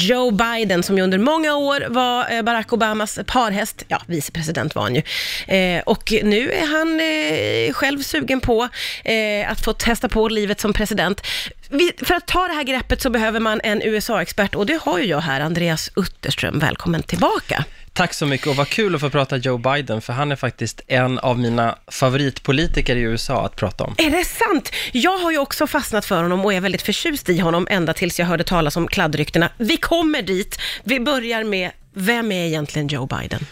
Joe Biden som ju under många år var eh, Barack Obamas parhäst, ja, vicepresident var han ju. Eh, och nu är han eh, själv sugen på eh, att få testa på livet som president. Vi, för att ta det här greppet så behöver man en USA-expert och det har ju jag här, Andreas Utterström. Välkommen tillbaka. Tack så mycket och vad kul att få prata Joe Biden, för han är faktiskt en av mina favoritpolitiker i USA att prata om. Är det sant? Jag har ju också fastnat för honom och är väldigt förtjust i honom ända tills jag hörde talas om kladdryktena. Vi kommer dit. Vi börjar med, vem är egentligen Joe Biden?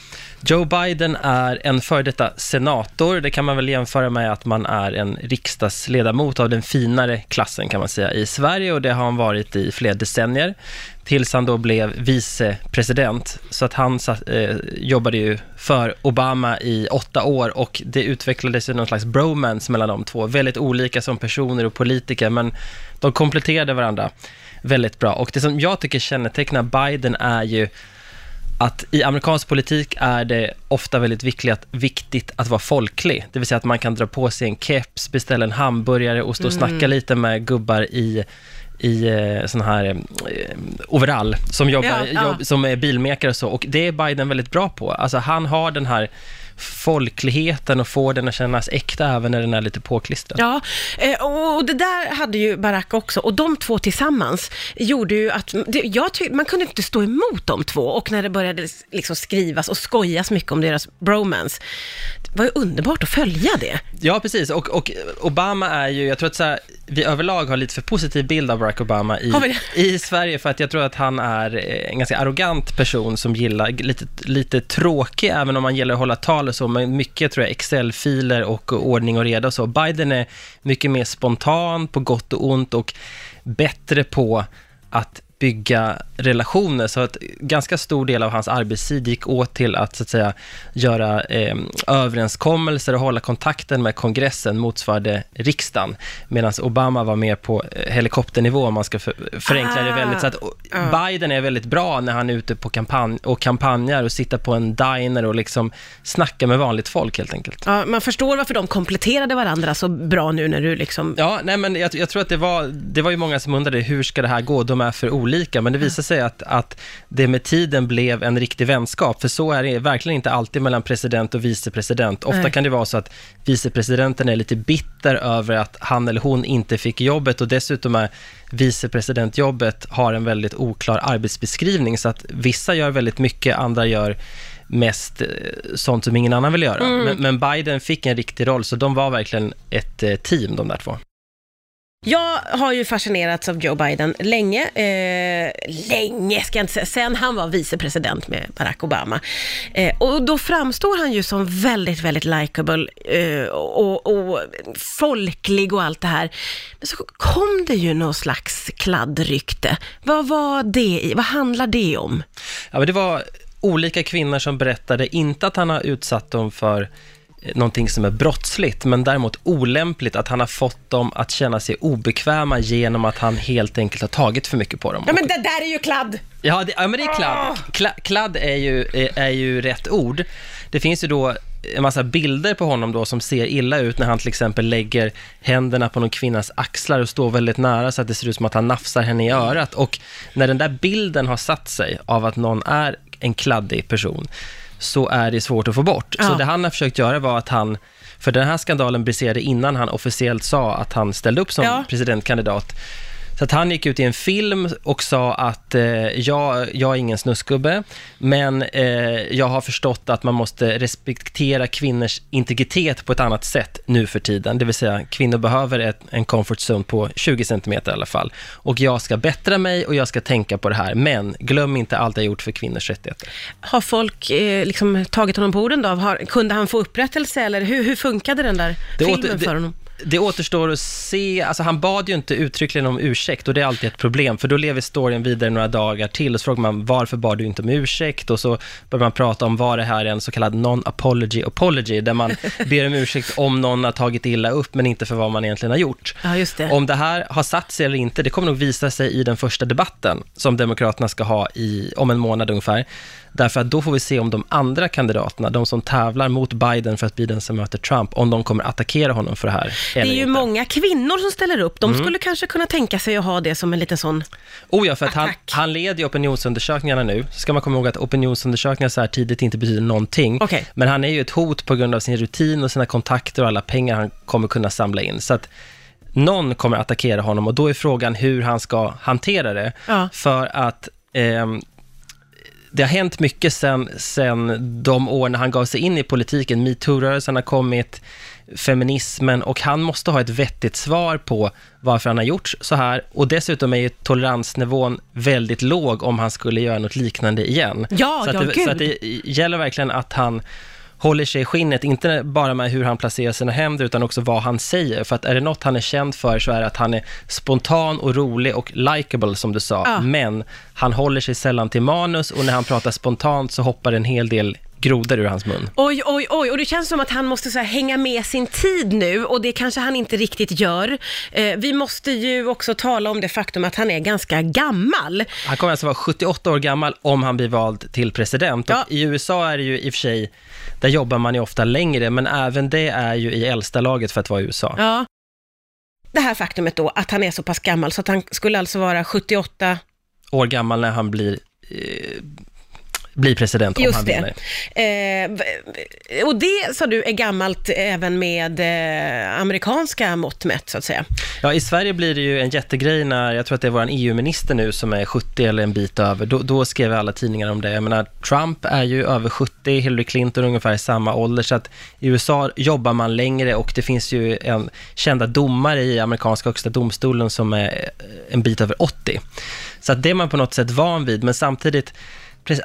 Joe Biden är en före detta senator. Det kan man väl jämföra med att man är en riksdagsledamot av den finare klassen kan man säga i Sverige och det har han varit i flera decennier tills han då blev vicepresident. Så att han eh, jobbade ju för Obama i åtta år och det utvecklades ju någon slags bromance mellan de två. Väldigt olika som personer och politiker, men de kompletterade varandra väldigt bra. Och det som jag tycker kännetecknar Biden är ju att i amerikansk politik är det ofta väldigt viktigt, att vara folklig. Det vill säga att man kan dra på sig en keps, beställa en hamburgare och stå och snacka mm. lite med gubbar i i eh, sån här eh, overall, som, jobbar, ja, ja. Jobb, som är bilmekare och så. Och det är Biden väldigt bra på. Alltså han har den här folkligheten och får den att kännas äkta även när den är lite påklistrad. Ja, eh, och det där hade ju Barack också och de två tillsammans gjorde ju att, jag tyckte, man kunde inte stå emot de två och när det började liksom skrivas och skojas mycket om deras bromance, det var ju underbart att följa det. Ja, precis. Och, och Obama är ju, jag tror att så här, vi överlag har lite för positiv bild av Barack Obama i, i Sverige, för att jag tror att han är en ganska arrogant person som gillar, lite, lite tråkig, även om han gillar att hålla tal och så, men mycket tror jag Excel-filer och ordning och reda och så. Biden är mycket mer spontan, på gott och ont och bättre på att bygga relationer, så att ganska stor del av hans arbetstid gick åt till att, så att säga, göra eh, överenskommelser och hålla kontakten med kongressen motsvarande riksdagen, medan Obama var mer på eh, helikopternivå, om man ska för, förenkla det väldigt. Så att ah. Biden är väldigt bra när han är ute på kampanj och kampanjar och sitter på en diner och liksom snackar med vanligt folk helt enkelt. Ja, man förstår varför de kompletterade varandra så bra nu när du liksom... Ja, nej men jag, jag tror att det var, det var ju många som undrade, hur ska det här gå? De är för olika, men det visar sig att, att det med tiden blev en riktig vänskap, för så är det verkligen inte alltid mellan president och vicepresident. Ofta Nej. kan det vara så att vicepresidenten är lite bitter över att han eller hon inte fick jobbet och dessutom är vicepresidentjobbet har en väldigt oklar arbetsbeskrivning, så att vissa gör väldigt mycket, andra gör mest eh, sånt som ingen annan vill göra. Mm. Men, men, Biden fick en riktig roll, så de var verkligen ett eh, team, de där två. Jag har ju fascinerats av Joe Biden länge. Eh, länge ska jag inte säga, sen han var vicepresident med Barack Obama. Eh, och då framstår han ju som väldigt, väldigt likable eh, och, och, folklig och allt det här. Men så kom det ju någon slags kladdrykte. Vad var det Vad handlar det om? Ja, men det var olika kvinnor som berättade, inte att han har utsatt dem för någonting som är brottsligt, men däremot olämpligt att han har fått dem att känna sig obekväma genom att han helt enkelt har tagit för mycket på dem. Ja, men det där är ju kladd! Ja, det, ja men det är kladd. Ah! Kla, kladd är ju, är, är ju rätt ord. Det finns ju då en massa bilder på honom då som ser illa ut när han till exempel lägger händerna på någon kvinnas axlar och står väldigt nära så att det ser ut som att han nafsar henne i örat. Och när den där bilden har satt sig av att någon är en kladdig person, så är det svårt att få bort. Ja. Så det han har försökt göra var att han, för den här skandalen briserade innan han officiellt sa att han ställde upp som ja. presidentkandidat, så att han gick ut i en film och sa att eh, jag, jag är ingen snusgubbe, men eh, jag har förstått att man måste respektera kvinnors integritet på ett annat sätt nu för tiden. Det vill säga, kvinnor behöver ett, en comfort zone på 20 cm i alla fall. Och jag ska bättra mig och jag ska tänka på det här, men glöm inte allt jag gjort för kvinnors rättigheter. Har folk eh, liksom tagit honom på orden då? Har, kunde han få upprättelse eller hur, hur funkade den där det filmen åter, för honom? Det återstår att se, alltså han bad ju inte uttryckligen om ursäkt och det är alltid ett problem, för då lever storyn vidare några dagar till och så frågar man varför bad du inte om ursäkt och så börjar man prata om vad det här är en så kallad non-apology apology, där man ber om ursäkt om någon har tagit illa upp, men inte för vad man egentligen har gjort. Ja, det. Om det här har satt sig eller inte, det kommer nog visa sig i den första debatten som Demokraterna ska ha i, om en månad ungefär. Därför att då får vi se om de andra kandidaterna, de som tävlar mot Biden för att bli den som möter Trump, om de kommer attackera honom för det här. Det är ju inte. många kvinnor som ställer upp. De Mm. skulle kanske kunna tänka sig att ha det som en liten sån... Oh ja, för att han, Attack. han leder ju opinionsundersökningarna nu. Så ska man komma ihåg att opinionsundersökningar så här tidigt inte betyder någonting. Okej. Men han är ju ett hot på grund av sin rutin och sina kontakter och alla pengar han kommer kunna samla in. Så att någon kommer attackera honom och då är frågan hur han ska hantera det. Ja. För att ehm, det har hänt mycket sen, sen de år när han gav sig in i politiken. Metoo-rörelsen har kommit, feminismen och han måste ha ett vettigt svar på varför han har gjort så här. Och dessutom är ju toleransnivån väldigt låg om han skulle göra något liknande igen. Ja, så att ja, det, gud. så att det gäller verkligen att han håller sig i skinnet, inte bara med hur han placerar sina händer, utan också vad han säger. För att är det något han är känd för så är det att han är spontan och rolig och likable, som du sa. Ja. Men han håller sig sällan till manus och när han pratar spontant så hoppar en hel del grodor ur hans mun. Oj, oj, oj, och det känns som att han måste så här, hänga med sin tid nu och det kanske han inte riktigt gör. Eh, vi måste ju också tala om det faktum att han är ganska gammal. Han kommer alltså vara 78 år gammal om han blir vald till president. Ja. Och I USA är det ju i och för sig, där jobbar man ju ofta längre, men även det är ju i äldsta laget för att vara i USA. Ja. Det här faktumet då, att han är så pass gammal så att han skulle alltså vara 78 År gammal när han blir, eh, blir president om Just han det. vinner. Eh, v- och det, sa du, är gammalt även med eh, amerikanska mått mätt, så att säga. Ja, i Sverige blir det ju en jättegrej när, jag tror att det är vår EU-minister nu som är 70 eller en bit över, då, då skrev alla tidningar om det. Jag menar, Trump är ju över 70, Hillary Clinton ungefär i samma ålder, så att i USA jobbar man längre och det finns ju en kända domare i amerikanska högsta domstolen som är en bit över 80. Så att det är man på något sätt van vid, men samtidigt,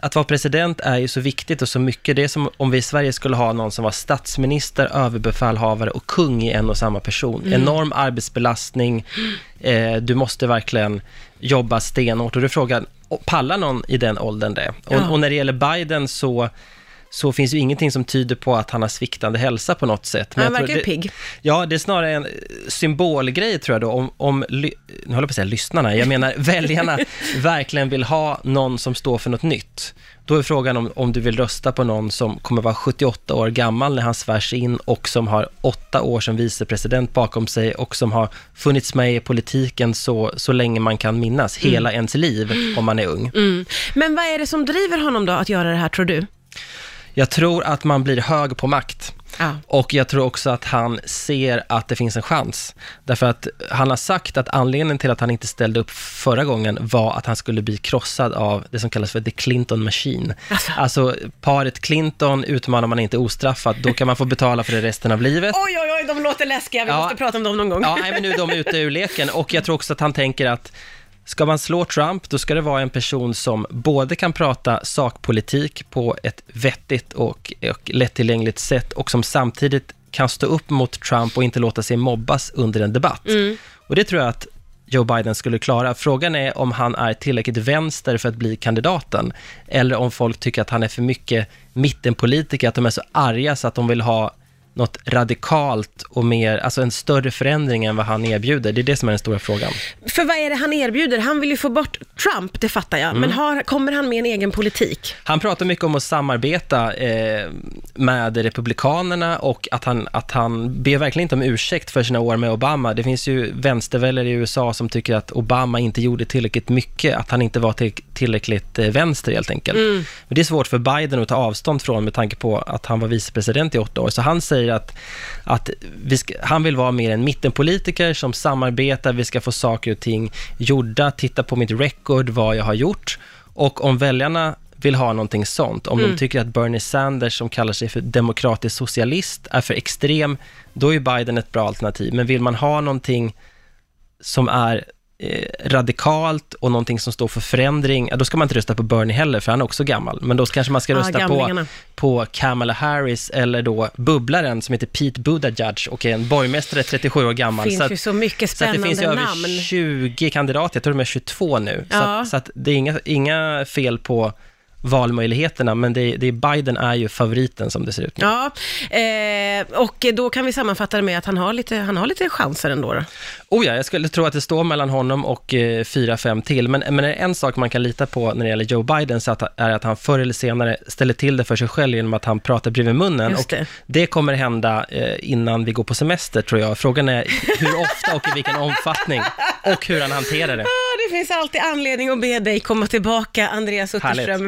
att vara president är ju så viktigt och så mycket. Det är som om vi i Sverige skulle ha någon som var statsminister, överbefälhavare och kung i en och samma person. Enorm arbetsbelastning, eh, du måste verkligen jobba stenhårt. Och du frågar, och pallar någon i den åldern det? Och, Ja. och när det gäller Biden så, så finns ju ingenting som tyder på att han har sviktande hälsa på något sätt. Han jag tror verkar ju pigg. Ja, det är snarare en symbolgrej tror jag då, om, om nu håller jag på att säga lyssnarna, jag menar väljarna verkligen vill ha någon som står för något nytt. Då är frågan om, om du vill rösta på någon som kommer vara 78 år gammal när han svärs in och som har åtta år som vicepresident bakom sig och som har funnits med i politiken så, så länge man kan minnas, hela ens liv om man är ung. Mm. Men vad är det som driver honom då att göra det här, tror du? Jag tror att man blir hög på makt. Ja. Och jag tror också att han ser att det finns en chans. Därför att han har sagt att anledningen till att han inte ställde upp förra gången var att han skulle bli krossad av det som kallas för the Clinton machine. Alltså. Alltså, paret Clinton utmanar man inte ostraffat, då kan man få betala för det resten av livet. Oj, oj, oj, de låter läskiga. Vi Ja. måste prata om dem någon gång. Ja, nej, men nu är de ute ur leken och jag tror också att han tänker att ska man slå Trump, då ska det vara en person som både kan prata sakpolitik på ett vettigt och, och lättillgängligt sätt och som samtidigt kan stå upp mot Trump och inte låta sig mobbas under en debatt. Och det tror jag att Joe Biden skulle klara. Frågan är om han är tillräckligt vänster för att bli kandidaten, eller om folk tycker att han är för mycket mittenpolitiker, att de är så arga så att de vill ha något radikalt och mer, alltså en större förändring än vad han erbjuder. Det är det som är den stora frågan. För vad är det han erbjuder? Han vill ju få bort Trump, det fattar jag. Mm. Men har, kommer han med en egen politik? Han pratar mycket om att samarbeta eh, med Republikanerna och att han, att han ber verkligen inte om ursäkt för sina år med Obama. Det finns ju vänsterväljare i USA som tycker att Obama inte gjorde tillräckligt mycket, att han inte var till, tillräckligt eh, vänster helt enkelt. Men det är svårt för Biden att ta avstånd från med tanke på att han var vicepresident i åtta år. Så han säger att, att ska, han vill vara mer en mittenpolitiker som samarbetar, vi ska få saker och ting gjorda, titta på mitt record, vad jag har gjort. Och om väljarna vill ha någonting sånt, om de tycker att Bernie Sanders, som kallar sig för demokratisk socialist, är för extrem, då är Biden ett bra alternativ. Men vill man ha någonting som är radikalt och någonting som står för förändring, då ska man inte rösta på Bernie heller, för han är också gammal. Men då kanske man ska rösta på, gamlingarna. på Kamala Harris eller då bubblaren som heter Pete Buttigieg och är en borgmästare 37 år gammal. Det finns Så att- ju så mycket så att det spännande finns ju över namn. 20 kandidater, jag tror de är 22 nu. Så, Ja. att, så att det är inga, inga fel på valmöjligheterna, men det, det, Biden är ju favoriten som det ser ut nu. Ja, eh, och då kan vi sammanfatta det med att han har lite, han har lite chanser ändå. Då. Oh ja, jag skulle tro att det står mellan honom och eh, fyra, fem till, men, men en sak man kan lita på när det gäller Joe Biden så att, är att han förr eller senare ställer till det för sig själv genom att han pratar bredvid munnen. Just det. Och det kommer hända eh, innan vi går på semester, tror jag. Frågan är hur ofta och i vilken omfattning och hur han hanterar det. Det finns alltid anledning att be dig komma tillbaka, Andreas Utterström.